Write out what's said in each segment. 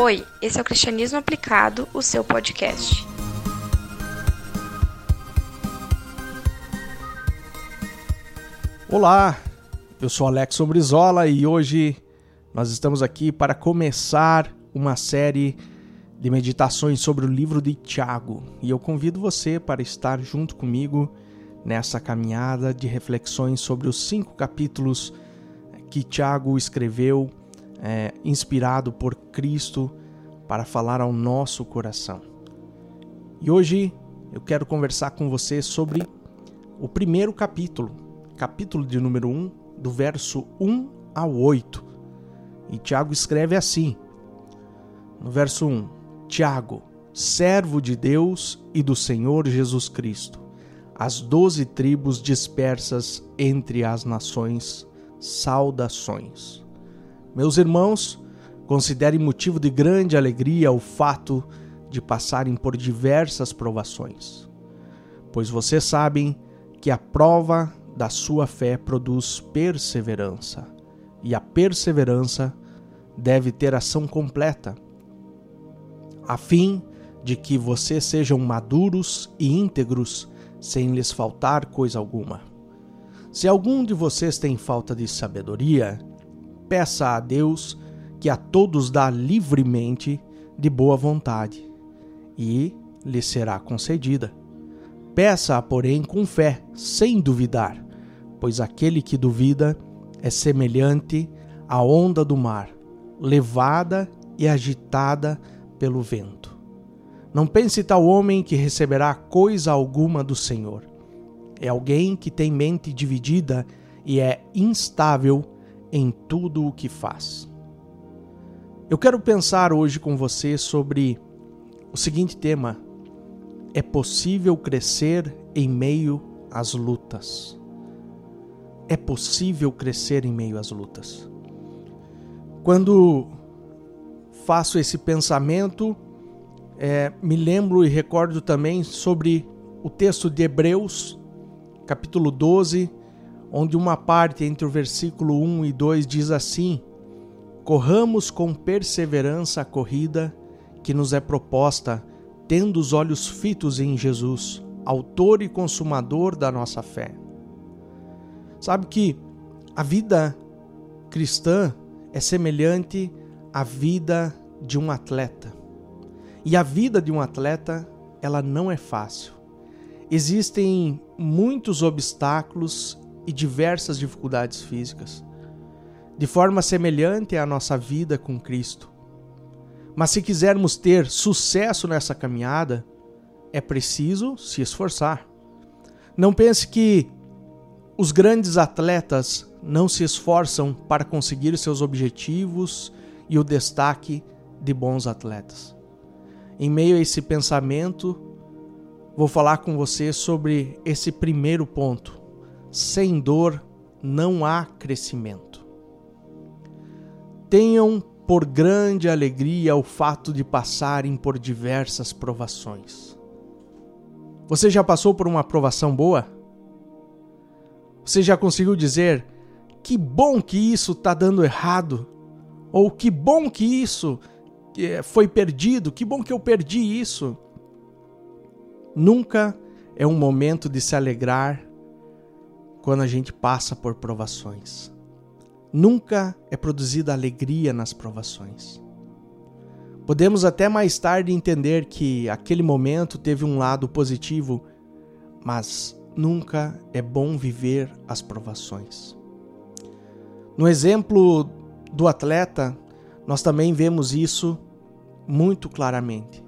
Oi, esse é o Cristianismo Aplicado, o seu podcast. Olá, eu sou Alex Brizola e hoje nós estamos aqui para começar uma série de meditações sobre o livro de Tiago e eu convido você para estar junto comigo nessa caminhada de reflexões sobre os cinco capítulos que Tiago escreveu, é, inspirado por Cristo, para falar ao nosso coração. E hoje eu quero conversar com você sobre o primeiro capítulo, capítulo de número 1, do verso 1 ao 8. E Tiago escreve assim, no verso 1: Tiago, servo de Deus e do Senhor Jesus Cristo, as doze tribos dispersas entre as nações, saudações. Meus irmãos, considerem motivo de grande alegria o fato de passarem por diversas provações, pois vocês sabem que a prova da sua fé produz perseverança, e a perseverança deve ter ação completa, a fim de que vocês sejam maduros e íntegros sem lhes faltar coisa alguma. Se algum de vocês tem falta de sabedoria, peça a Deus que a todos dá livremente de boa vontade, e lhe será concedida. Peça-a, porém, com fé, sem duvidar, pois aquele que duvida é semelhante à onda do mar, levada e agitada pelo vento. Não pense tal homem que receberá coisa alguma do Senhor. É alguém que tem mente dividida e é instável em tudo o que faz. Eu quero pensar hoje com você sobre o seguinte tema: é possível crescer em meio às lutas. É possível crescer em meio às lutas. Quando faço esse pensamento, é, me lembro e recordo também sobre o texto de Hebreus, capítulo 12, onde uma parte entre o versículo 1 e 2 diz assim: Corramos com perseverança a corrida que nos é proposta, tendo os olhos fitos em Jesus, Autor e Consumador da nossa fé. Sabe que a vida cristã é semelhante à vida de um atleta. E a vida de um atleta, ela não é fácil. Existem muitos obstáculos e diversas dificuldades físicas, de forma semelhante à nossa vida com Cristo. Mas se quisermos ter sucesso nessa caminhada, é preciso se esforçar. Não pense que os grandes atletas não se esforçam para conseguir seus objetivos e o destaque de bons atletas. Em meio a esse pensamento, vou falar com você sobre esse primeiro ponto. Sem dor não há crescimento. Tenham por grande alegria o fato de passarem por diversas provações. Você já passou por uma provação boa? Você já conseguiu dizer que bom que isso está dando errado? Ou que bom que isso foi perdido, que bom que eu perdi isso. Nunca é um momento de se alegrar quando a gente passa por provações. Nunca é produzida alegria nas provações. Podemos até mais tarde entender que aquele momento teve um lado positivo, mas nunca é bom viver as provações. No exemplo do atleta, nós também vemos isso muito claramente.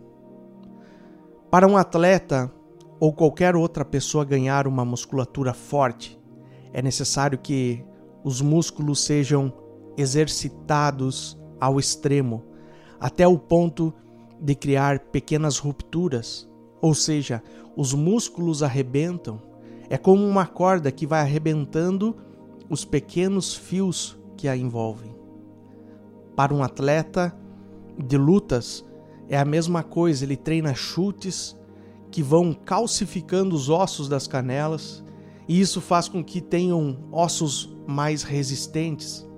Para um atleta ou qualquer outra pessoa ganhar uma musculatura forte, é necessário que os músculos sejam exercitados ao extremo, até o ponto de criar pequenas rupturas, ou seja, os músculos arrebentam. É como uma corda que vai arrebentando os pequenos fios que a envolvem. Para um atleta de lutas, é a mesma coisa, ele treina chutes que vão calcificando os ossos das canelas e isso faz com que tenham ossos mais resistentes.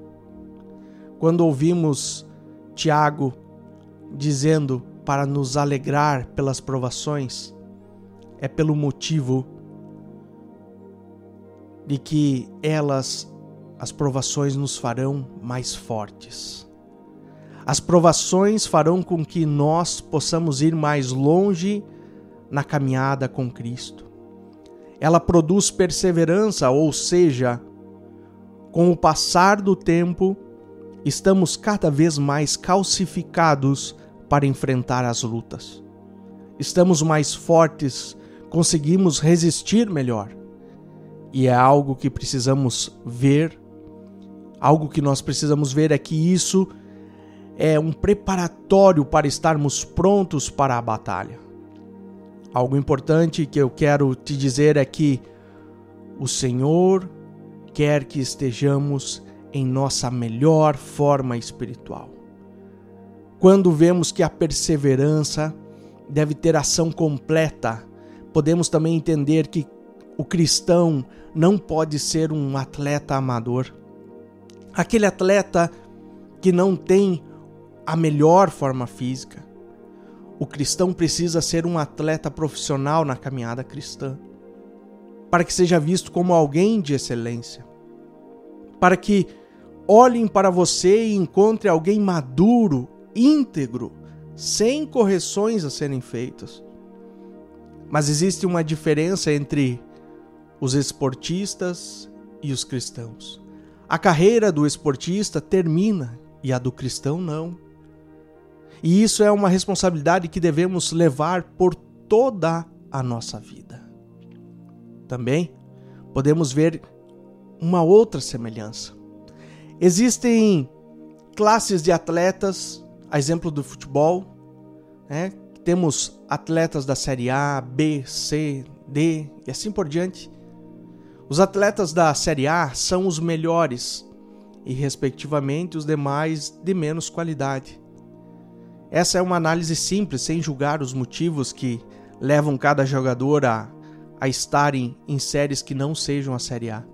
Quando ouvimos Tiago dizendo para nos alegrar pelas provações, é pelo motivo de que elas, as provações, nos farão mais fortes. As provações farão com que nós possamos ir mais longe na caminhada com Cristo. Ela produz perseverança, ou seja, com o passar do tempo, estamos cada vez mais calcificados para enfrentar as lutas. Estamos mais fortes, conseguimos resistir melhor. E é algo que precisamos ver, algo que nós precisamos ver é que isso é um preparatório para estarmos prontos para a batalha. Algo importante que eu quero te dizer é que o Senhor quer que estejamos em nossa melhor forma espiritual. Quando vemos que a perseverança deve ter ação completa, podemos também entender que o cristão não pode ser um atleta amador. Aquele atleta que não tem a melhor forma física. O cristão precisa ser um atleta profissional na caminhada cristã, para que seja visto como alguém de excelência, para que olhem para você e encontre alguém maduro, íntegro, sem correções a serem feitas. Mas existe uma diferença entre os esportistas e os cristãos. A carreira do esportista termina e a do cristão não. E isso é uma responsabilidade que devemos levar por toda a nossa vida. Também podemos ver uma outra semelhança. Existem classes de atletas, a exemplo do futebol, né? temos atletas da Série A, B, C, D e assim por diante. Os atletas da Série A são os melhores e, respectivamente, os demais de menos qualidade. Essa é uma análise simples, sem julgar os motivos que levam cada jogador a, a estarem em séries que não sejam a Série A.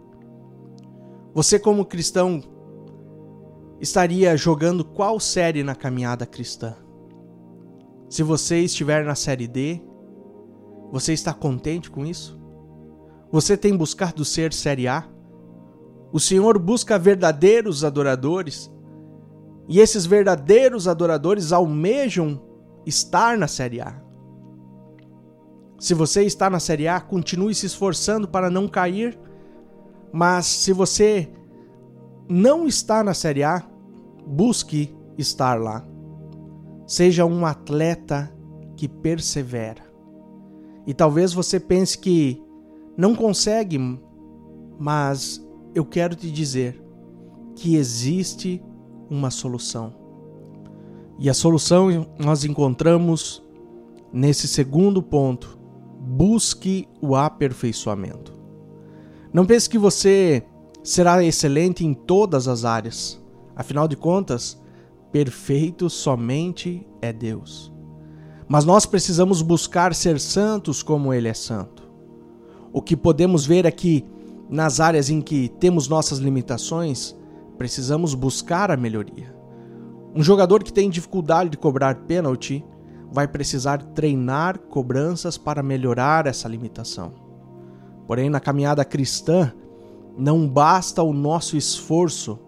Você, como cristão, estaria jogando qual série na caminhada cristã? Se você estiver na série D, você está contente com isso? Você tem buscado ser série A? O Senhor busca verdadeiros adoradores e esses verdadeiros adoradores almejam estar na Série A. Se você está na Série A, continue se esforçando para não cair. Mas se você não está na Série A, busque estar lá. Seja um atleta que persevera. E talvez você pense que não consegue, mas eu quero te dizer que existe uma solução. E a solução nós encontramos nesse segundo ponto: busque o aperfeiçoamento. Não pense que você será excelente em todas as áreas. Afinal de contas, perfeito somente é Deus. Mas nós precisamos buscar ser santos como Ele é santo. O que podemos ver é nas áreas em que temos nossas limitações, precisamos buscar a melhoria. Um jogador que tem dificuldade de cobrar pênalti vai precisar treinar cobranças para melhorar essa limitação. Porém, na caminhada cristã, não basta o nosso esforço,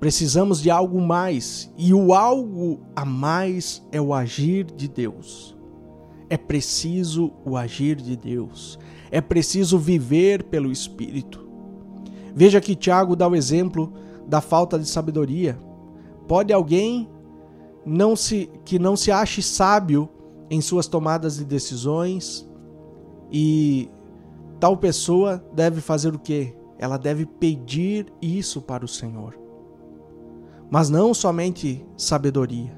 precisamos de algo mais, e o algo a mais é o agir de Deus. É preciso o agir de Deus, é preciso viver pelo Espírito. Veja que Tiago dá o exemplo da falta de sabedoria. Pode alguém não se que não se ache sábio em suas tomadas de decisões e tal pessoa deve fazer o quê? Ela deve pedir isso para o Senhor. Mas não somente sabedoria.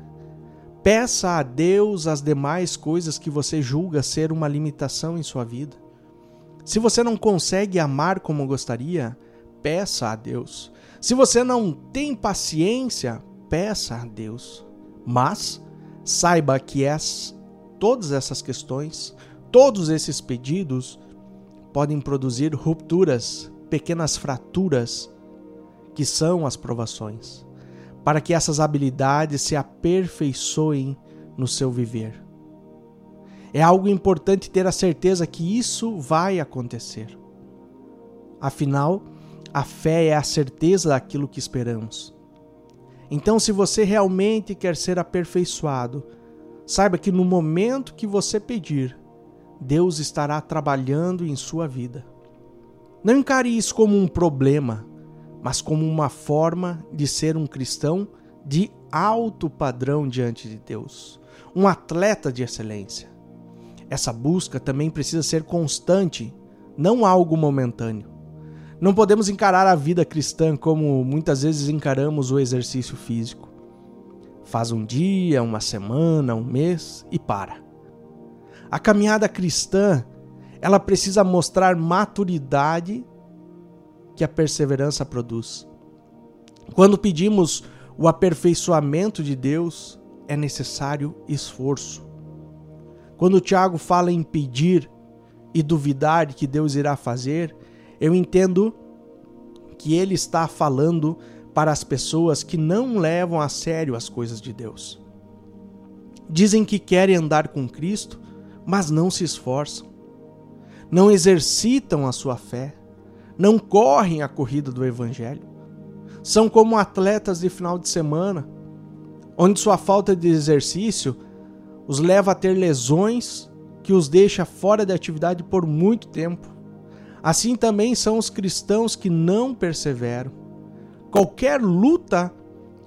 Peça a Deus as demais coisas que você julga ser uma limitação em sua vida. Se você não consegue amar como gostaria, peça a Deus. Se você não tem paciência, peça a Deus. Mas saiba que as, todas essas questões, todos esses pedidos podem produzir rupturas, pequenas fraturas, que são as provações, para que essas habilidades se aperfeiçoem no seu viver. É algo importante ter a certeza que isso vai acontecer. Afinal, a fé é a certeza daquilo que esperamos. Então, se você realmente quer ser aperfeiçoado, saiba que no momento que você pedir, Deus estará trabalhando em sua vida. Não encare isso como um problema, mas como uma forma de ser um cristão de alto padrão diante de Deus, um atleta de excelência. Essa busca também precisa ser constante, não algo momentâneo. Não podemos encarar a vida cristã como muitas vezes encaramos o exercício físico. Faz um dia, uma semana, um mês e para. A caminhada cristã, ela precisa mostrar maturidade que a perseverança produz. Quando pedimos o aperfeiçoamento de Deus, é necessário esforço. Quando Tiago fala em pedir e duvidar que Deus irá fazer, eu entendo que ele está falando para as pessoas que não levam a sério as coisas de Deus. Dizem que querem andar com Cristo, mas não se esforçam, não exercitam a sua fé, não correm a corrida do Evangelho. São como atletas de final de semana, onde sua falta de exercício os leva a ter lesões que os deixa fora da atividade por muito tempo. Assim também são os cristãos que não perseveram. Qualquer luta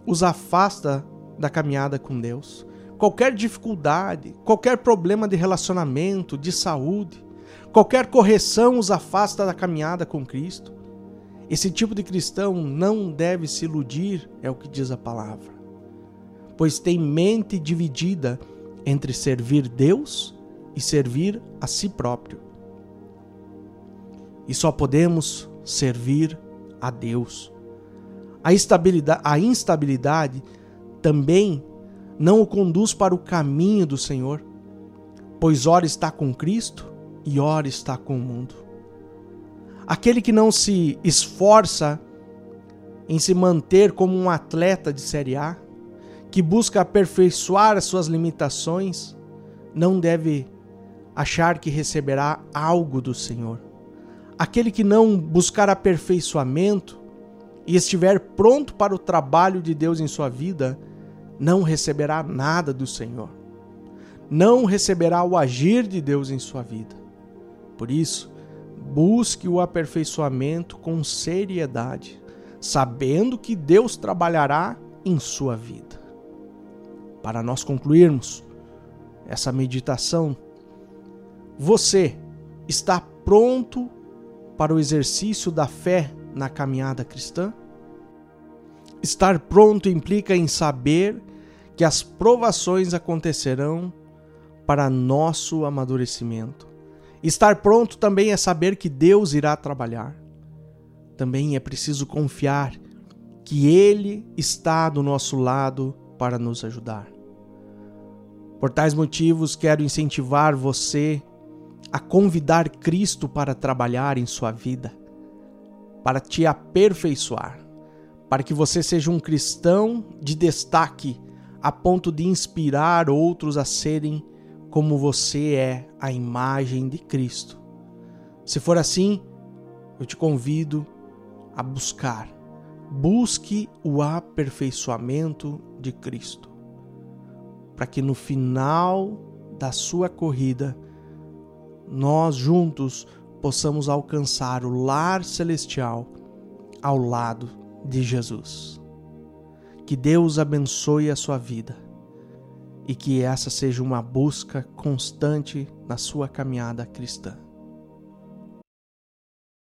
os afasta da caminhada com Deus. Qualquer dificuldade, qualquer problema de relacionamento, de saúde, qualquer correção os afasta da caminhada com Cristo. Esse tipo de cristão não deve se iludir, é o que diz a palavra, pois tem mente dividida entre servir Deus e servir a si próprio e só podemos servir a Deus. A, a instabilidade também não o conduz para o caminho do Senhor, pois ora está com Cristo e ora está com o mundo. Aquele que não se esforça em se manter como um atleta de Série A, que busca aperfeiçoar as suas limitações, não deve achar que receberá algo do Senhor Aquele que não buscar aperfeiçoamento e estiver pronto para o trabalho de Deus em sua vida, não receberá nada do Senhor. Não receberá o agir de Deus em sua vida. Por isso, busque o aperfeiçoamento com seriedade, sabendo que Deus trabalhará em sua vida. Para nós concluirmos essa meditação, você está pronto para o exercício da fé na caminhada cristã? Estar pronto implica em saber que as provações acontecerão para nosso amadurecimento. Estar pronto também é saber que Deus irá trabalhar. Também é preciso confiar que Ele está do nosso lado para nos ajudar. Por tais motivos, quero incentivar você a convidar Cristo para trabalhar em sua vida, para te aperfeiçoar, para que você seja um cristão de destaque a ponto de inspirar outros a serem como você é a imagem de Cristo. Se for assim, eu te convido a buscar. Busque o aperfeiçoamento de Cristo, para que no final da sua corrida nós juntos possamos alcançar o lar celestial ao lado de Jesus. Que Deus abençoe a sua vida e que essa seja uma busca constante na sua caminhada cristã.